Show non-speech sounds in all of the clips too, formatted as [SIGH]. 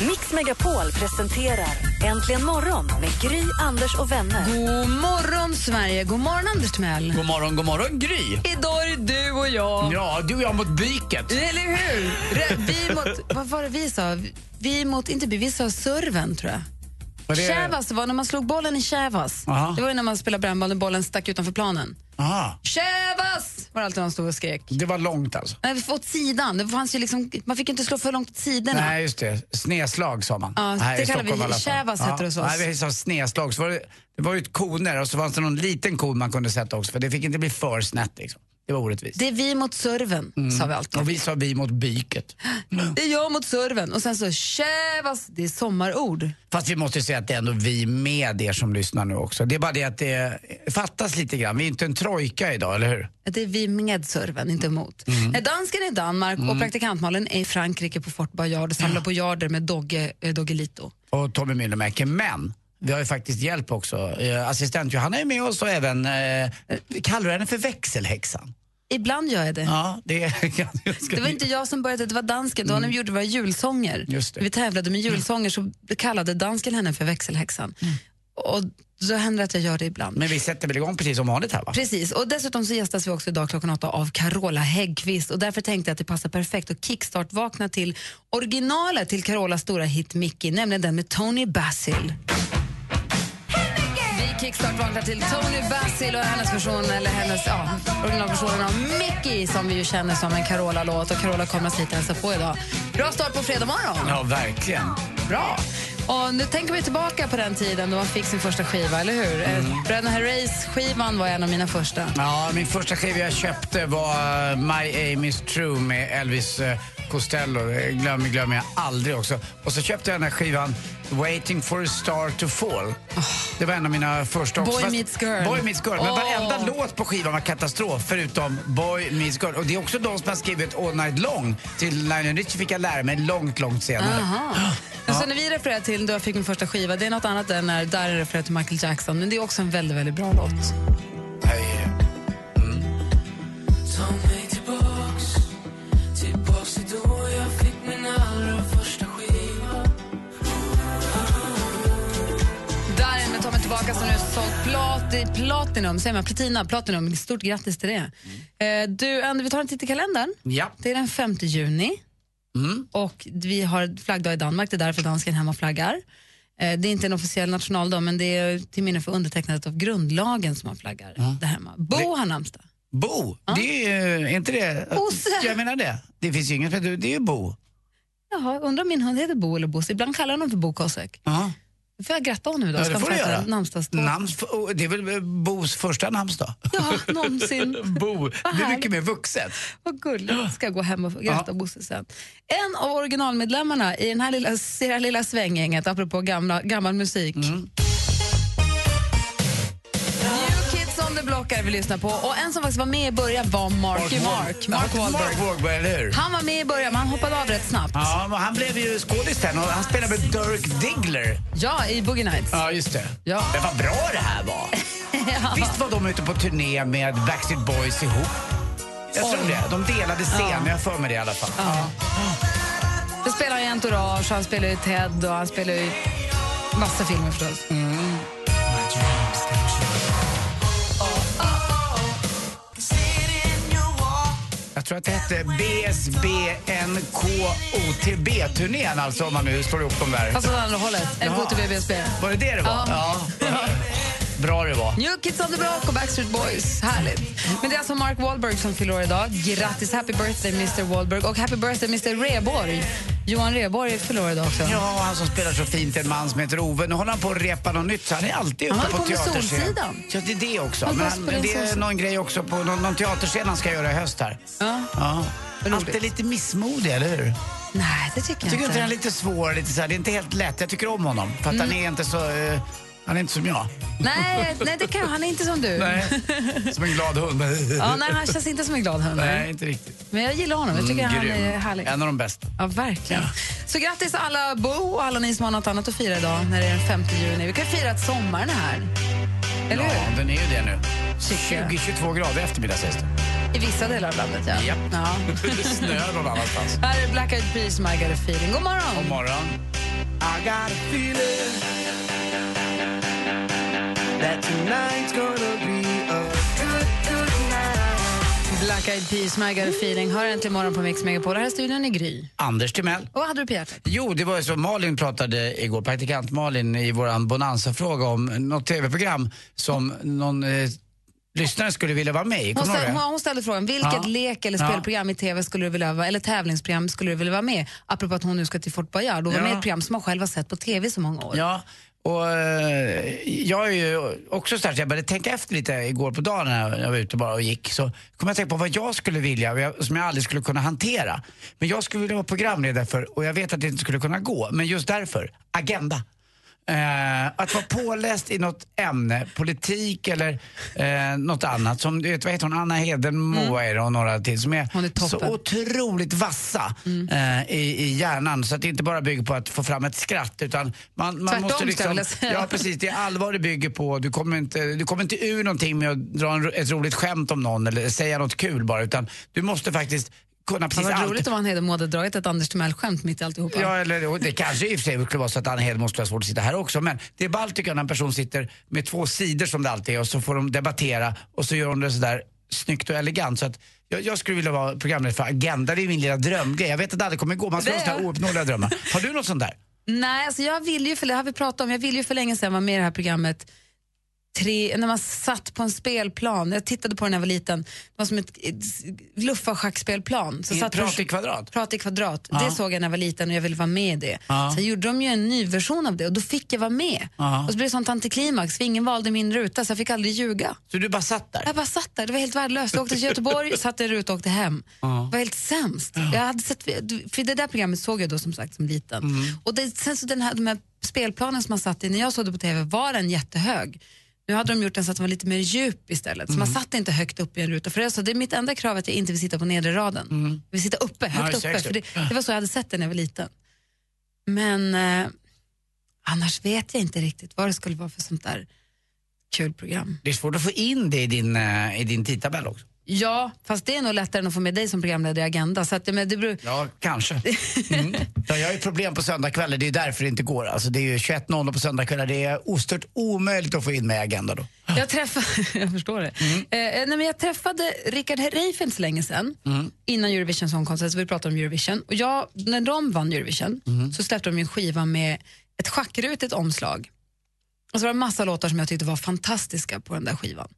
Megapol presenterar Äntligen morgon med Gry, Anders och vänner. God morgon, Sverige. God morgon, Anders Timell. God morgon, god morgon Gry. Idag är det du och jag. Ja, du och jag mot byket. Eller hur? Re- [LAUGHS] Vi mot... Vad var det vi sa? Vi mot... Inte vi, vi sa serven, tror jag. Var det- Kävas, det var när man slog bollen i Kävas. Aha. Det var ju när man spelade brännboll och bollen stack utanför planen. Aha. Kävas! Var det alltid man stod och skrek. Det var långt alltså. Nej, åt sidan. Det fanns ju liksom, man fick inte slå för långt åt sidorna. Nej, just det. Sneslag sa man. Ja, här det kallar vi- Stockholm i alla fall. Kävas heter det hos oss. Nej, vi sa sneslag. Så var det, det var ju ett koner och så fanns det någon liten kon man kunde sätta också för det fick inte bli för snett liksom. Det var orättvist. Det är vi mot serven, sa vi alltid. Och vi sa vi mot byket. Det är jag mot serven. Och sen så Kävas, det är sommarord. Fast vi måste säga att det är ändå vi med er som lyssnar nu också. Det är bara det att det fattas lite grann. Vi är inte en trojka idag, eller hur? Det är vi med serven, inte emot. Mm. Nej, Dansken är i Danmark och praktikantmalen är i Frankrike på Fort Boyard och samlar på jarder med Dogge, eh, Doggelito. och Tommy Myllymäki. Men vi har ju faktiskt hjälp också. Eh, assistent Johanna är med oss och även, eh, kallar du henne för växelhäxan? Ibland gör jag det. Ja, det [LAUGHS] Det var inte jag som började, det var dansken. Då när vi gjorde våra julsånger. Mm. Just. Vi tävlade med julsånger så kallade dansken henne för växelhäxan. Och då händer det att jag gör det ibland. Men vi sätter väl igång precis som vanligt här va? Precis, och dessutom så gästas vi också idag klockan åtta av Carola Häggkvist och därför tänkte jag att det passar perfekt att kickstart-vakna till originalet till Carolas stora hit Mickey, nämligen den med Tony Basil. Vi kickstart-vaknar till Tony Basil och hennes version, eller hennes, ja, originalversionen av Mickey som vi ju känner som en Carola-låt och Carola kommer att hit och hälsa på idag. Bra start på fredag morgon. Ja, verkligen. Bra. Och nu tänker vi tillbaka på den tiden då man fick sin första skiva, eller hur? Mm. Bröderna Herreys-skivan var en av mina första. Ja, min första skiva jag köpte var eh, My Aim Is True med Elvis eh, Costello. Glömmer, glömmer jag aldrig också. Och så köpte jag den här skivan Waiting for a star to fall. Det var en av mina första också. Boy Meets Girl. Boy Meets Girl. Men varenda låt på skivan var katastrof förutom Boy Meets Girl. Och det är också de som har skrivit All Night Long. Till Lionel Richie fick jag lära mig långt, långt senare. Aha. Men så när vi refererar till då jag fick min första skiva, det är något annat än när Darin refererar till Michael Jackson, men det är också en väldigt, väldigt bra låt. Tillbaka som nu sålt plat, platinum, säger man platina, platinum, stort grattis till det. Eh, du, Andy, vi tar en titt i kalendern. Ja. Det är den 5 juni och vi har flaggdag i Danmark, det är därför dansken hemma flaggar. Eh, Det är inte en officiell nationaldag, men det är till minne för undertecknandet av grundlagen som man flaggar där hemma. Bo har namnsdag. Bo, det är ju, är inte det... Bosse. Jag menar det. Det finns ju inget det är ju Bo. Jaha, undrar om min hund heter Bo eller Bosse. Ibland kallar jag honom för Bo Kosek. Ja. Då får jag gratta honom idag. Ja, det får du göra. Namns, det är väl Bos första namnsdag? Ja, någonsin. [LAUGHS] Bo, det är mycket mer vuxet. Vad gulligt. Ska jag gå hem och gratta Bosse sen. En av originalmedlemmarna i den här lilla, det här lilla svänggänget, apropå gamla, gammal musik. Mm. Är vi lyssnar på. Och en som faktiskt var med i början var Marky Mark. Mark Ja, Wahlberg. Mark Wahlberg, eller hur? Han var med i början, men han hoppade av rätt snabbt. Ja, men han blev ju skådis sen och han spelade med Dirk Diggler. Ja, i Boogie Nights. Ja, just det. Ja. Men vad bra det här var. [LAUGHS] Visst var de ute på turné med Backstreet Boys ihop? Jag tror det. De delade scen, jag får med det i alla fall. Ja. Då spelar han i Entourage, han spelar i Ted och han spelar i massa filmer förstås. Jag tror att det hette BSBNKOTB-turnén, alltså om man nu slår ihop dem där. Fast åt andra hållet. NKTBBSB. Var det det det var? Ja. Bra det var. New Kids on the Block och Backstreet Boys. Härligt. Men det är alltså Mark Wahlberg som fyller år idag. Grattis, happy birthday Mr Wahlberg och happy birthday Mr Reborg. Johan Reborg fyller år idag också. Ja, han som spelar så fint, en man som heter Ove. Nu håller han på att repa något nytt, så han är alltid Han ute på på teaterscen. Solsidan. Ja, det är det också. Han Men han, det är någon grej också på någon, någon teaterscen han ska göra i höst här. Ja. Ja. Alltid lite missmodig, eller hur? Nej, det tycker jag, Jag tycker inte inte. den är lite svår, lite så här, det är inte helt lätt. Jag tycker om honom, för att Mm. han är inte så... eh, Han är inte som jag. Nej, nej det kan han är inte som du. Nej. Som en glad hund. Ja, nej, han känns inte som en glad hund. Nej, inte riktigt. Men jag gillar honom. Jag tycker Mm, han grym. är härlig. En av de bästa. Ja, verkligen. Så grattis alla Bo och alla ni som har något annat att fira idag när det är den 5 juni. Vi kan fira att sommaren är här. Eller Ja, hur? den är ju det nu. Tycker jag. 20-22 grader i eftermiddag sägs det. I vissa delar av landet, ja. Japp. ja. [LAUGHS] Det snöar någon annanstans. Här är Black Eyed Peas, My Got a Feeling. God morgon! God morgon. I got a feeling that tonight's gonna be a good, good night. Black Eyed Peas, My Got a Feeling. Hör äntligen morgon på Mix Megapol. Här är studion i Gry. Anders Timell. Och vad hade du på hjärtat? Jo, det var ju så. Malin pratade igår, praktikant Malin, i våran Bonanza-fråga om något tv-program som någon eh, lyssnare skulle vilja vara med i. Hon det? hon, hon ställde frågan, vilket Ja. lek eller Ja. spelprogram i tv skulle du vilja vara, eller tävlingsprogram skulle du vilja vara med? Apropå att hon nu ska till Fort Boyard och vara Ja. med i ett program som hon själv har sett på tv i så många år. Ja, och eh, jag är ju också sådär så jag började tänka efter lite igår på dagen när jag var ute bara och gick. Så kom jag att tänka på vad jag skulle vilja, och som jag aldrig skulle kunna hantera. Men jag skulle vilja vara programledare för, och jag vet att det inte skulle kunna gå, men just därför, Agenda. Eh, att vara påläst i något ämne, politik eller eh, något annat. Som du vet, vad heter hon, Anna Hedenmo är det och några till som är, är så otroligt vassa eh, i, i hjärnan. Så att det inte bara bygger på att få fram ett skratt utan man, man Tvärtom, måste liksom... Ja precis, det är allvar det bygger på. Du kommer inte, du kommer inte ur någonting med att dra en, ett roligt skämt om någon eller säga något kul bara utan du måste faktiskt kunna Det precis hade allt. roligt om han Hedemo hade dragit ett Anders Timell-skämt mitt i alltihopa. Ja, eller det kanske i och för sig skulle vara så att Anna Hedemo skulle ha svårt att sitta här också. Men det är ballt tycker jag när en person sitter med två sidor som det alltid är och så får de debattera och så gör de det sådär snyggt och elegant. Så att jag, jag skulle vilja vara programledare för Agenda, det är min lilla drömgrej. Jag vet att det aldrig kommer gå, man ska Det ha sådana här ouppnåeliga drömmar. Har du något sånt där? Nej, alltså jag vill ju för det har vi pratat om, jag vill ju för länge sedan vara med i det här programmet Tre, när man satt på en spelplan, jag tittade på den när jag var liten, det var som ett, ett luffarschackspelplan. Så I satt prat i kvadrat? Prat i kvadrat. Ja. Det såg jag när jag var liten och jag ville vara med i det. Ja. Sen gjorde de ju en ny version av det och då fick jag vara med. Ja. Och så blev det sånt antiklimax för ingen valde min ruta så jag fick aldrig ljuga. Så du bara satt där? Jag bara satt där, det var helt värdelöst. Jag åkte till Göteborg, [LAUGHS] satte en ruta och åkte hem. Det var helt sämst. Jag hade sett, för det där programmet såg jag då som sagt som liten. Och det, sen så den här, de här spelplanen som man satt i när jag såg det på tv var den jättehög. Nu hade de gjort den så att den var lite mer djup istället. Så man satt inte högt upp i en ruta. För det, är så, det är mitt enda krav att jag inte vill sitta på nedre raden. Jag vill sitta uppe, högt Ja, uppe. För det, det var så jag hade sett det när jag var liten. Men eh, annars vet jag inte riktigt vad det skulle vara för sånt där kul program. Det är svårt att få in det i din, eh, i din tidtabell också. Ja, fast det är nog lättare än att få med dig som programledare i Agenda. Så att, men det beror, Ja, kanske. Mm. Ja, jag har ju problem på söndagskvällar, det är därför det inte går. Alltså, det är ju 21.00 på söndagskvällar, det är ostört omöjligt att få in med i Agenda då. jag, träffade, [LAUGHS] jag förstår det. Eh, nej, men jag träffade Rickard inte så länge sedan, innan Eurovision Song Contest, vi pratade om Eurovision. Och jag, när de vann Eurovision så släppte de en skiva med ett schackrutigt omslag. Och så var det en massa låtar som jag tyckte var fantastiska på den där skivan.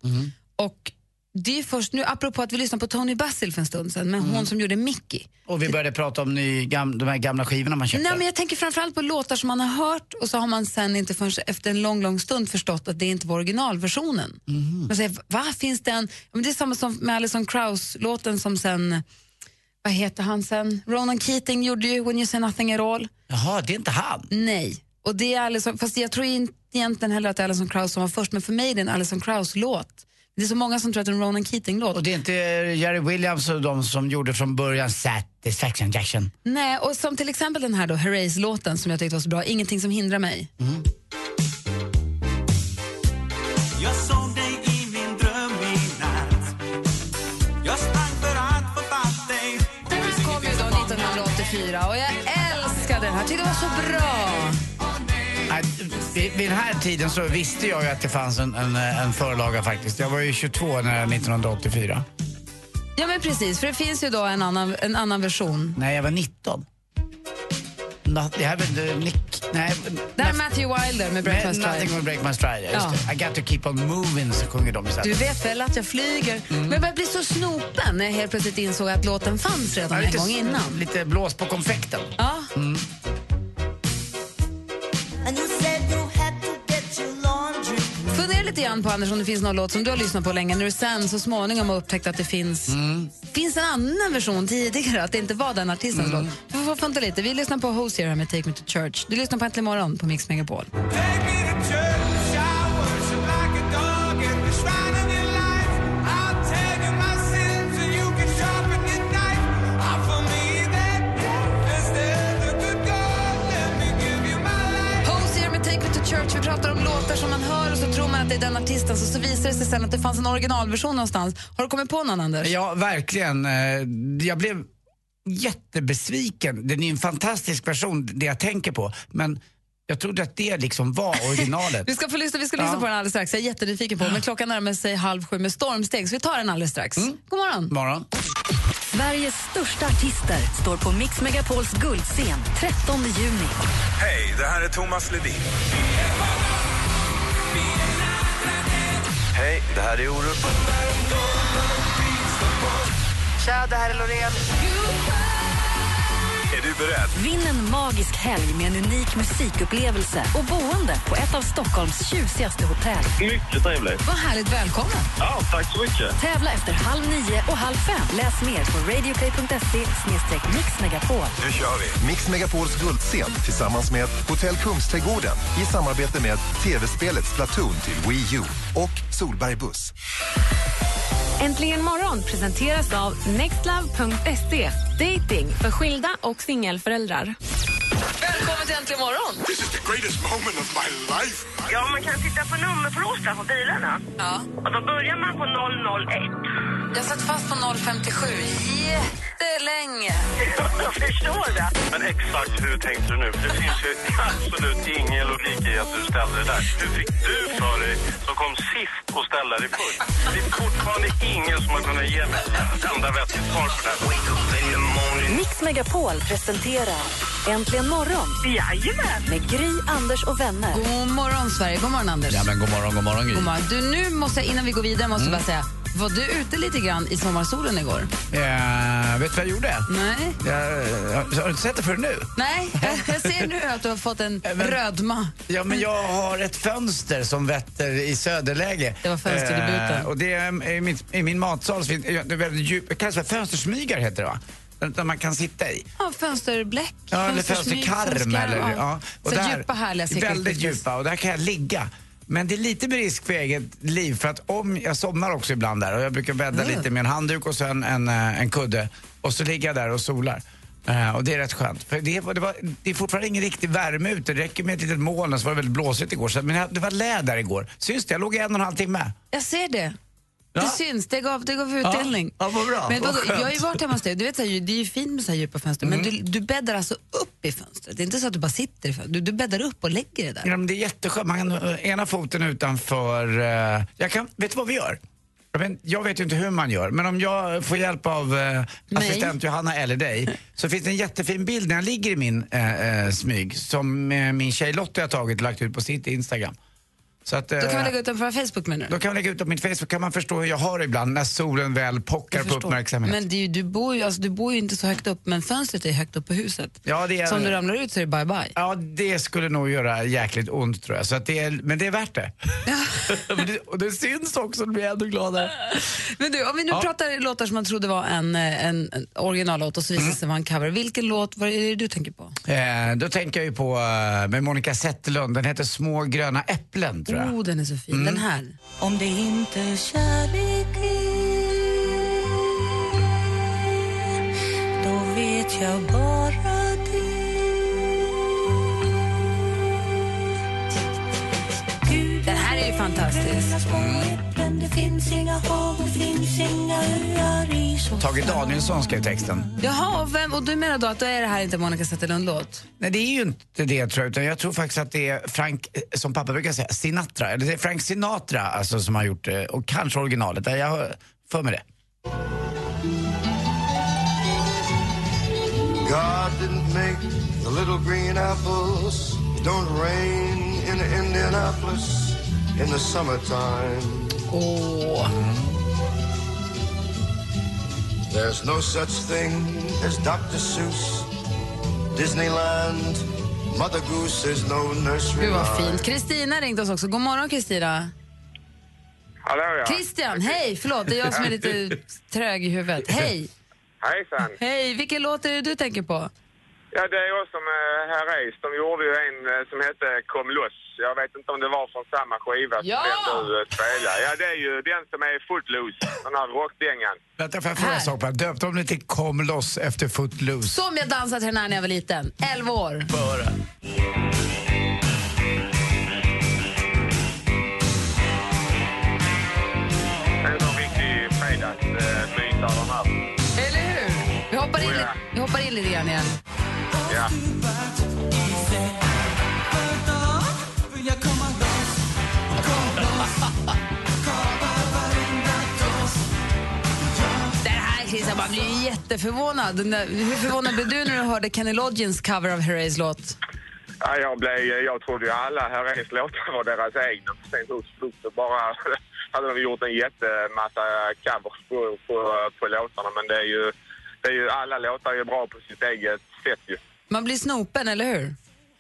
Och det är först nu, apropå att vi lyssnade på Tony Basil för en stund sedan, men hon som gjorde Mickey. Och vi började prata om ny, gam, de här gamla skivorna man köpte. Nej, men jag tänker framförallt på låtar som man har hört och så har man sen inte förrän efter en lång, lång stund förstått att det inte var originalversionen. Man säger, va, finns det en... Ja, Men det är samma som med Alison Krauss-låten som sen, vad heter han sen? Ronan Keating gjorde ju When you say nothing at all. Jaha, det är inte han. Nej. Och det är Alison, fast jag tror inte egentligen heller att det är Alison Krauss som var först, men för mig är det en Alison Krauss-låt. Det är så många som tror att det är en Ronan Keating-låt. Och det är inte Jerry Williams och de som gjorde från början Satisfaction Jackson. Nej, och som till exempel den här då, Herreys-låten som jag tyckte var så bra, Ingenting som hindrar mig. Jag såg dig i min dröm i natt Jag sprang för att få fatt dig Den kom ju då 1984 och jag älskade den här. Jag tyckte det var så bra. Vid, vid den här tiden så visste jag ju att det fanns en, en, en förlaga faktiskt. Jag var ju 22 när 1984. Ja men precis, för det finns ju då en annan, en annan version. Nej, jag var 19. Nå- Det här är väl eh, Nick... Nej, Det här är Matthew Wilder med Break My Nothing Stride. will break my stride, ja. I got to keep on moving, så sjunger de istället. Du vet väl att jag flyger? Men jag började bli så snopen när jag helt plötsligt insåg att låten fanns redan Ja, en gång innan. lite blås på konfekten. Ja. And lite grann på Anders om det finns någon låt som du har lyssnat på länge när du sen så småningom har upptäckt att det finns, finns en annan version tidigare, att det inte var den artistens låt. Du får fundera lite. Vi lyssnar på Hosier med Take Me To Church. Du lyssnar på Äntligen morgon på Mix Megapol. Take det sig sen att det fanns en originalversion någonstans. Har du kommit på någon, Anders? Ja, verkligen. Eh, Jag blev jättebesviken. Det är en fantastisk version, det jag tänker på. Men jag trodde att det liksom var originalet. [LAUGHS] Vi ska få lyssna, vi ska lyssna Ja. på den alldeles strax. Jag är jättenyfiken på den, men klockan närmar sig halv sju med stormsteg, så vi tar den alldeles strax. Mm. God morgon! Morgon. Sveriges största artister står på Mix Megapols guldscen 13 juni. Hej, det här är Thomas Ledin. Hej, det här är Orup. Tja, det här är Loreen. Är du beredd? Vinn en magisk helg med en unik musikupplevelse och boende på ett av Stockholms tjusigaste hotell. Mycket trevligt. Vad härligt, välkommen! Ja, tack så mycket. Tävla efter halv nio och halv fem. Läs mer på radioplay.se mixmegapol. Nu kör vi. Mix Megapols guldscen tillsammans med Hotell Kungsträdgården i samarbete med tv-spelet Splatoon till Wii U och Solberg Buss. Äntligen morgon presenteras av nextlove.se. Dating för skilda och singelföräldrar. Välkommen till Äntligen morgon! This is the greatest moment of my life. Ja, man kan titta på nummerplåtar på bilarna. Ja. Och då börjar man på 001. Jag satt fast på 057 jättelänge. [LAUGHS] Jag förstår det. Men exakt hur tänkte du nu? Det finns ju absolut ingen logik i att du ställde det där. Hur fick du för dig, som kom sist, att ställa dig först? Det är fortfarande ingen som har kunnat ge mig ett enda vettigt svar på det här. Mix Megapol presenterar Äntligen morgon Jajamän. med Gry, Anders och vänner. God morgon, Sverige. God morgon, Anders. Ja, men god morgon, god morgon, Gry. God morgon. Du, nu måste jag, innan vi går vidare, måste jag bara säga, var du ute lite grann i sommarsolen igår? Eh, vet du vad jag gjorde? Nej. Jag, jag, har du inte sett det för nu? Nej, [LAUGHS] jag, ser nu att du har fått en Men- rödma. Ja, men jag har ett fönster som vetter i söderläge. Det var fönsterdebuten. Eh, och det är i min, i min matsal så finns det är väldigt djup, det kallas för fönstersmygar heter det va? Där man kan sitta i. Ja, fönsterbläck, Ja, eller fönstersmyg, fönsterkarm. Eller, ja. ja. Så djupa, härliga Väldigt djupa och där kan jag ligga. Men det är lite med risk för eget liv för att om jag somnar också ibland där och jag brukar bädda Mm. lite med en handduk och sen en, eh, en kudde och så ligger jag där och solar. Eh, och det är rätt skönt. För det, var- det, var, det är fortfarande ingen riktig värme ute. Det räcker med ett litet moln och så var det väldigt blåsigt igår. Så, men det var läder igår. Syns det? Jag låg en och en halv timme. Jag ser det. Ja. Det syns, det gav, det gav utdelning. Ja, vad bra. Men Vad vadå, jag har ju varit hemma hos dig. Du vet, så här, det är ju fint med så här djupa fönster, men Mm. du, du bäddar alltså upp i fönstret. Det är inte så att du bara sitter i fönstret. Du, du bäddar upp och lägger det där. Ja, men det är jätteskönt. Man kan ha ena foten utanför... eh, jag kan, vet du vad vi gör? Jag vet, jag vet ju inte hur man gör, men om jag får hjälp av eh, assistent Johanna eller dig så finns det en jättefin bild när jag ligger i min eh, eh, smyg som eh, min tjej Lotta har tagit och lagt ut på sitt Instagram. Så att, Då kan eh, vi lägga ut den på Facebook menar du? då kan vi lägga ut det på min Facebook kan man förstå hur jag har det ibland när solen väl pockar på uppmärksamhet. Men ju, du, bor ju, alltså, du bor ju inte så högt upp, men fönstret är högt upp på huset. Ja, det är- Så om du ramlar ut så är det bye bye. Ja, det skulle nog göra jäkligt ont tror jag. Så att det är, men det är värt det. [LAUGHS] Det. Och det syns också, då blir jag ännu gladare. [LAUGHS] Men du, om vi nu Ja. pratar låtar som man trodde var en, eh, en, en originallåt och så visar det sig vara en cover. Vilken låt vad är det du tänker på? Eh, då tänker jag ju på eh, med Monica Zetterlund, den heter Små gröna äpplen tror jag. Oh, den är så fin. Mm. Den här. Om det inte är kärlek då vet jag bara Den här är ju fantastisk. Det finns inga hav, det finns inga öar i så Tage Danielsson skrev texten. Jaha, och, vem, och du menar då att då är det här inte Monica Zetterlund-låt? Nej, det är ju inte det tror jag, utan jag tror faktiskt att det är Frank, eh, som pappa brukar säga, Sinatra. Eller det är Frank Sinatra alltså, som har gjort det, och kanske originalet. Jag har för mig det. God didn't make the little green apples. It don't rain in Indianapolis in the summertime. Åh. There's no such thing as Dr. Seuss, Disneyland, Mother Goose is no nursery Gud vad fint. Kristina ringde oss också. God morgon Kristina. Hallå ja. Christian, hej! Förlåt, det är jag som är lite [LAUGHS] trög i huvudet. Hej! Hejsan. Hej! Vilken låt är det du tänker på? Ja, det är också med Herr Reis. De gjorde ju en eh, som hette Kom loss. Jag vet inte om det var från samma skiva ja! som den du eh, spelar. Ja, det är ju den som är Footloose, den här rockdängan. Vänta, får jag fråga en sak bara? Döpte de den till Kom loss efter Footloose? Som jag dansade till den här när jag var liten. 11 år. Bara. Vi hoppar oh, vi hoppar in lite grann igen. Här Christian, man blir jätteförvånad. Hur förvånad blev du när du hörde Kenny Loggins cover av Herreys låt? Ja, jag, blev, jag trodde ju alla Herreys låtar var deras egna. Sen så bara [LAUGHS] hade de gjort en jättemassa covers på, på, på låtarna. Men det är ju, det är ju, alla låtar är ju bra på sitt eget sätt ju. Man blir snopen, eller hur?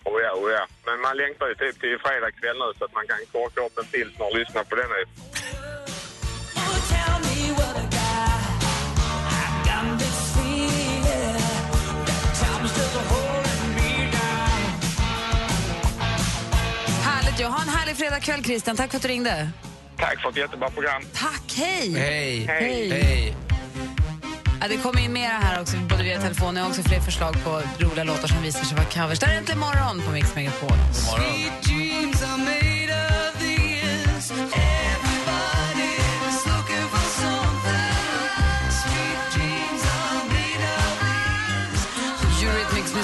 Oh ja, oh ja. Men man längtar ju typ till fredag kväll nu så att man kan korka upp en pilsner och lyssna på den nu. Härligt. Jag har en härlig fredagkväll, Christian. Tack för att du ringde. Tack för ett jättebra program. Tack, hej! Hej. Hej. Hej. Ja, det kommer in mera här också, både via telefon och också fler förslag på roliga låtar som visar sig vara covers. Där är äntligen morgon på Mix Megapol. God morgon.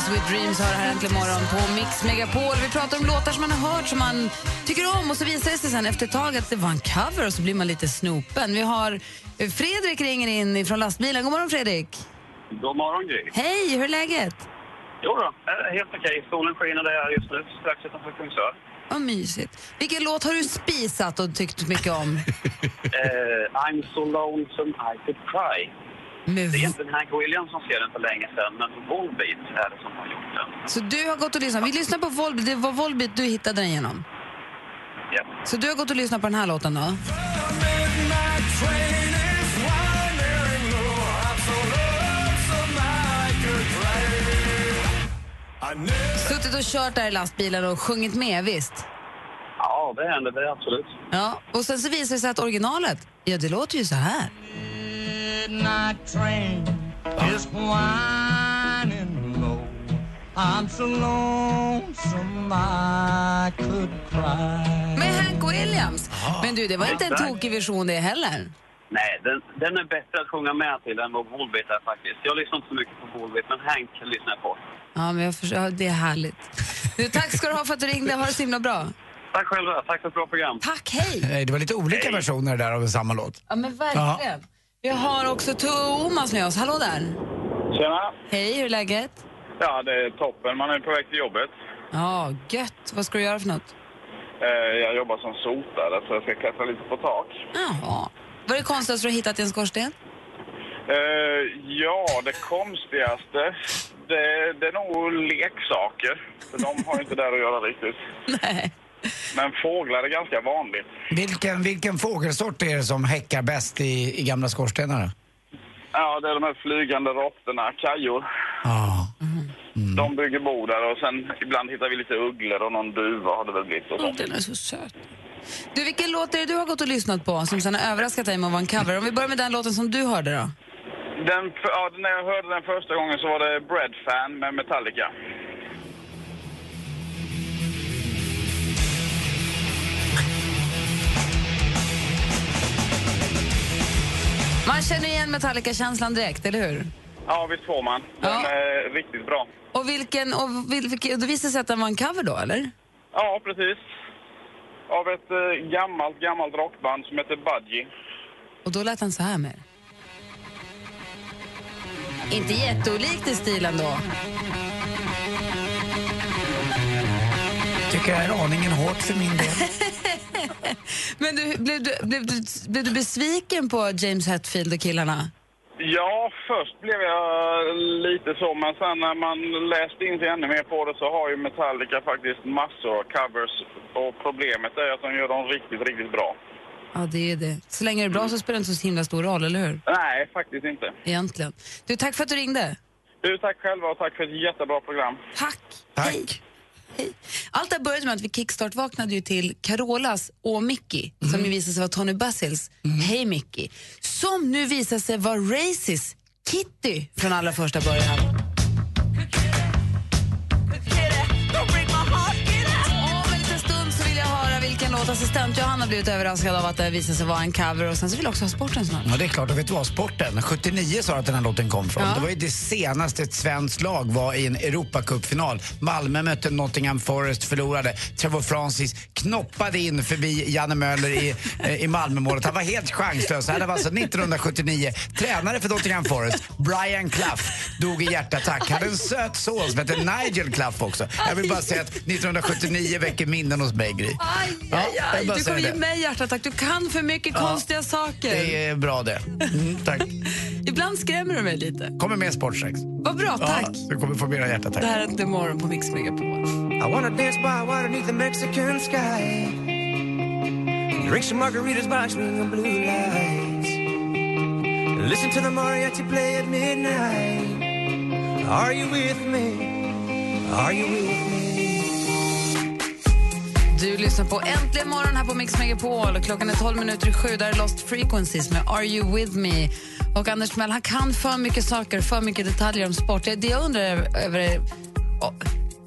Sweet Dreams har här äntligen morgon på Mix Megapol. Vi pratar om låtar som man har hört som man tycker om och så visar det sig sen efter ett tag att det var en cover och så blir man lite snopen. Vi har eh, Fredrik ringer in från lastbilen. God morgon Fredrik! God morgon, Gry. Hej, hur är läget? Jo då, eh, helt okej. Solen skiner där jag är just nu, strax utanför Kungsör. Vad mysigt. Vilken låt har du spisat och tyckt mycket om? [LAUGHS] Eh, I'm so lonesome I could cry. Men Det är egentligen Hank Williams som skrev den för länge sedan, men Volbeat är det som har gjort den. Så du har gått och lyssnat. Vi lyssnar på Volbeat. Det var Volbeat du hittade den genom. Ja. Så du har gått och lyssnat på den här låten då? Suttit och kört där i lastbilen och sjungit med, visst? Ja, det händer det absolut. Ja, och sen så visar det sig att originalet, ja det låter ju så här. Midnight train just whining low. I'm so lonesome I could cry. Med Hank Williams. Men du, det var inte en Exakt. tokig version det heller. Nej, den, den är bättre att sjunga med till än vad Volbeat är faktiskt. Jag lyssnar inte så mycket på Volbeat, men Hank lyssnar jag på. Ja, men jag förstår, ja, det är härligt. [LAUGHS] Du, tack ska du ha för att du ringde. Ha det så himla bra. Tack själva, tack för ett bra program. Tack, hej! Hej. Det var lite olika versioner där av samma låt. Ja, men verkligen. Vi har också Thomas med oss. Hallå där. Tjena! Hej, hur är läget? Ja, det är toppen. Man är på väg till jobbet. Ja, gött. Vad ska du göra för något? Eh, Jag jobbar som sotare, så jag ska klättra lite på tak. Jaha. Vad är det konstigaste du har hittat i en skorsten? Eh, Ja, det konstigaste, det, det är nog leksaker. För de har inte där att göra riktigt. [LAUGHS] Nej. Men fåglar är ganska vanligt. Vilken, vilken fågelsort är det som häckar bäst i, i gamla skorstenar? Ja, det är de här flygande råttorna, kajor. Ja. De bygger bo där och sen ibland hittar vi lite ugglor och någon duva har det väl blivit. Och så. Den är så söt. Du, vilken låt är det du har gått och lyssnat på som sen har överraskat dig med att vara en cover? Om vi börjar med den låten som du hörde då. Den, ja, när jag hörde den första gången så var det Bread Fan med Metallica. Man känner igen Metallica-känslan direkt, eller hur? Ja, visst får man. Den Ja. är riktigt bra. Och vilken, och vil, vilken, det visade sig att den var en cover då, eller? Ja, precis. Av ett eh, gammalt, gammalt rockband som heter Budgie. Och då lät han så här med. Inte jätteolikt i stilen då. Tycker jag är aningen hårt för min del. [LAUGHS] [LAUGHS] Men du, blev, du, blev, du, blev du besviken på James Hetfield och killarna? Ja, först blev jag lite så, men sen när man läste in sig ännu mer på det så har ju Metallica faktiskt massor av covers. Och problemet är att de gör dem riktigt, riktigt bra. Ja, det är det. Så länge det är bra så spelar det inte så himla stor roll, eller hur? Nej, faktiskt inte. Egentligen. Du, tack för att du ringde. Du, tack själva och tack för ett jättebra program. Tack. Hej. Hej. Allt det här började med att vi kickstart-vaknade ju till Carolas och Mickey, som ju visade sig vara Tony Basils Hej Mickey, som nu visar sig vara Races Kitty från allra första början. Låt låtassistent Johanna blivit överraskad av att det visade sig vara en cover och sen så vill jag också ha sporten snart. Ja, det är klart. Och vet du vad? Sporten. 79 sa att den här låten kom från. Ja. Det var ju det senaste ett svenskt lag var i en Europacupfinal. Malmö mötte Nottingham Forest, förlorade. Trevor Francis knoppade in förbi Janne Möller i, [LAUGHS] eh, i Malmömålet. Han var helt chanslös. Det här var alltså 1979. Tränare för Nottingham Forest, Brian Clough, dog i hjärtattack. Hade en söt son som hette Nigel Clough också. Jag vill bara säga att 1979 väcker minnen hos mig, Gry. Ja, aj, aj. Du kommer ge det. mig hjärtattack. Du kan för mycket konstiga saker. Det är bra det. Mm, tack. [LAUGHS] Ibland skrämmer du mig lite. Kommer med sport strax. Vad bra, tack. Ja, du kommer få mera hjärtattack. Det här är inte morgon på Mix Megapol. I wanna dance by water beneath the Mexican sky. Drink some margaritas by swinging blue lights. Listen to the mariachi play at midnight. Are you with me? Are you with me? Du lyssnar på Äntligen morgon här på Mix Megapol. Klockan är 12 minuter i sju. Där är Lost Frequencies med Are You With Me. Och Anders Timell, han kan för mycket saker, för mycket detaljer om sport. Det jag undrar över är,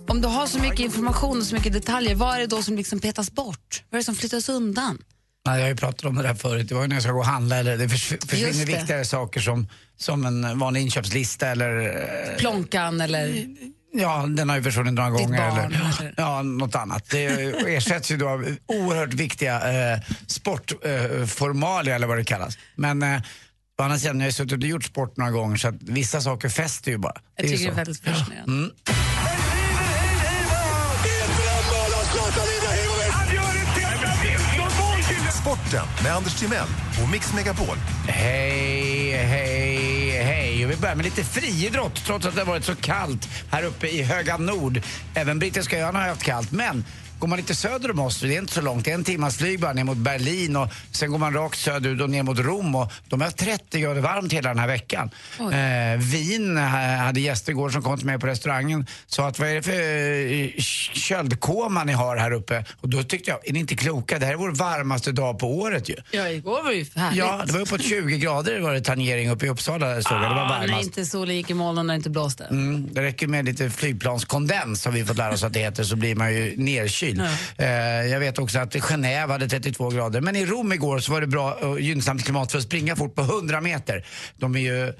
om du har så mycket information och så mycket detaljer, vad är det då som liksom petas bort? Vad är det som flyttas undan? Nej, jag har ju pratat om det där förut. Det var ju när jag ska gå och handla eller det förs- försvinner Just det. viktigare saker som, som en vanlig inköpslista eller... eh, Plånkan eller... Ja, den har ju försvunnit några Ditt gånger. barn, eller, eller? ja, något annat. Det [LAUGHS] ersätts ju då av oerhört viktiga eh, sportformalia eh, eller vad det kallas. Men eh, å andra sidan, jag har ju suttit och gjort sport några gånger så att vissa saker fäster ju bara. Jag är ju tycker det är väldigt fascinerande. Mm. Sporten med Anders Timell och Mix Megapol. Hej, hej, vi börjar med lite friidrott trots att det har varit så kallt här uppe i höga nord. Även brittiska öarna har haft kallt. Men går man lite söder om oss, det är inte så långt, det är en timmas flyg bara ner mot Berlin och sen går man rakt söderut och ner mot Rom och de har haft 30 grader varmt hela den här veckan. Eh, Wien eh, hade gäster igår som kom till mig på restaurangen sa att vad är det för eh, köldkoma ni har här uppe? Och då tyckte jag, är ni inte kloka? Det här är vår varmaste dag på året ju. Ja, igår var det ju härligt. Ja, det var uppåt 20 grader var det tangering uppe i Uppsala såg jag. Det var Ah, när varmast. inte solen gick i moln och när det inte blåste. Mm, det räcker med lite flygplanskondens har vi fått lära oss att det heter så blir man ju nerkyld. Eh, jag vet också att Genève hade 32 grader. Men i Rom igår så var det bra och gynnsamt klimat för att springa fort på 100 meter. De är ju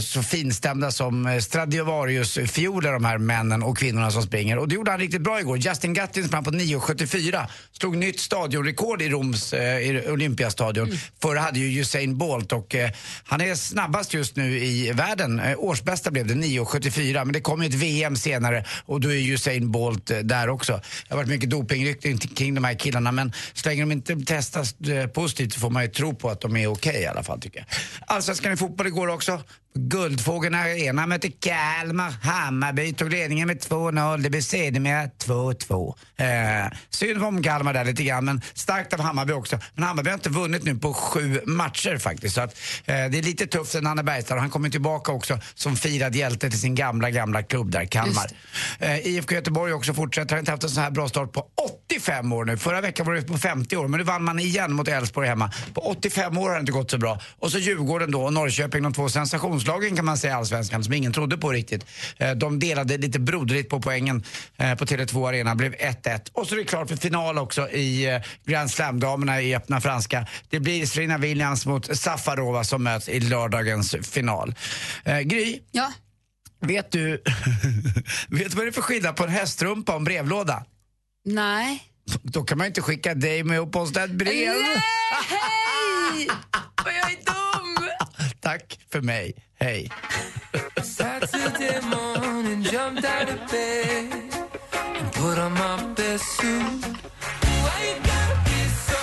så finstämda som eh, Stradivarius-fioler de här männen och kvinnorna som springer. Och det gjorde han riktigt bra igår. Justin Gatlin sprang på 9.74. Slog nytt stadionrekord i Roms eh, i Olympiastadion. Förra hade ju Usain Bolt och eh, han är snabbast just nu i världen. Eh, årsbästa blev det 9.74 men det kommer ett VM senare och då är Usain Bolt eh, där också. Det har varit mycket dopingrykten kring de här killarna men så länge de inte testas eh, positivt så får man ju tro på att de är okej i alla fall tycker jag. Allsvenskan i fotboll igår också. Guldfågeln Arena mötte Kalmar. Hammarby tog ledningen med 2-0. Det blev sedermera 2-2. Eh, synd om Kalmar där lite grann, men starkt av Hammarby också. Men Hammarby har inte vunnit nu på sju matcher faktiskt. Så att, eh, det är lite tufft för Nanne Bergstad han kommer tillbaka också som firad hjälte till sin gamla, gamla klubb där, Kalmar. Eh, IFK Göteborg också fortsätter. Har inte haft en så här bra start på 85 år nu. Förra veckan var det på 50 år, men nu vann man igen mot Elfsborg hemma. På 85 år har det inte gått så bra. Och så Djurgården då och Norrköping, de två sensationslagen kan man säga Allsvenskan som ingen trodde på riktigt. Eh, De delade lite broderligt på poängen eh, på Tele2 Arena, blev 1-1. Och så är det klart för final också i eh, Grand Slam-damerna i öppna franska. Det blir Serena Williams mot Safarova som möts i lördagens final. Gry? Ja? Vet du, [LAUGHS] vet du vad det är för skillnad på en hästrumpa och en brevlåda? Nej. Då kan man ju inte skicka dig med [LAUGHS] och posta ett brev. Hej! Vad jag är dum! Tack för mig. Hej. Saturday morning, jumped out of bed and put on my best suit. Why you gotta be so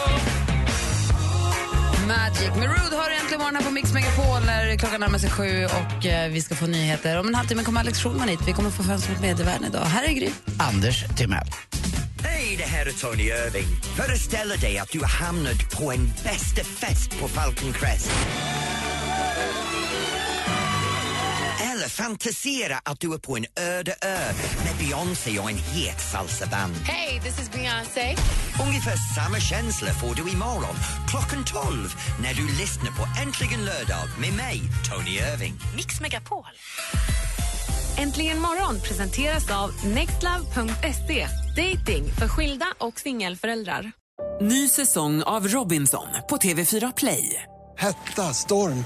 Magic. Med Rude har äntligen morgon här på Mix Megapol när klockan närmar sig sju och eh, vi ska få nyheter. Om en halvtimme kommer Alex Schulman hit. Vi kommer få fönster mot medievärlden idag. Här är Gry. Anders Timell. Hej, det här är Tony Irving. Föreställ dig att du har hamnat på en bästa fest på Falcon Crest. Eller fantisera att du är på en öde ö med Beyoncé och en het salsaband. Hey, this is Beyonce. Ungefär samma känsla får du imorgon klockan 12 när du lyssnar på Äntligen lördag med mig, Tony Irving. Mix Megapol. Äntligen morgon presenteras av nextlove.se. Dating för skilda och singelföräldrar. Ny säsong av Robinson på TV4 Play. Hetta, storm,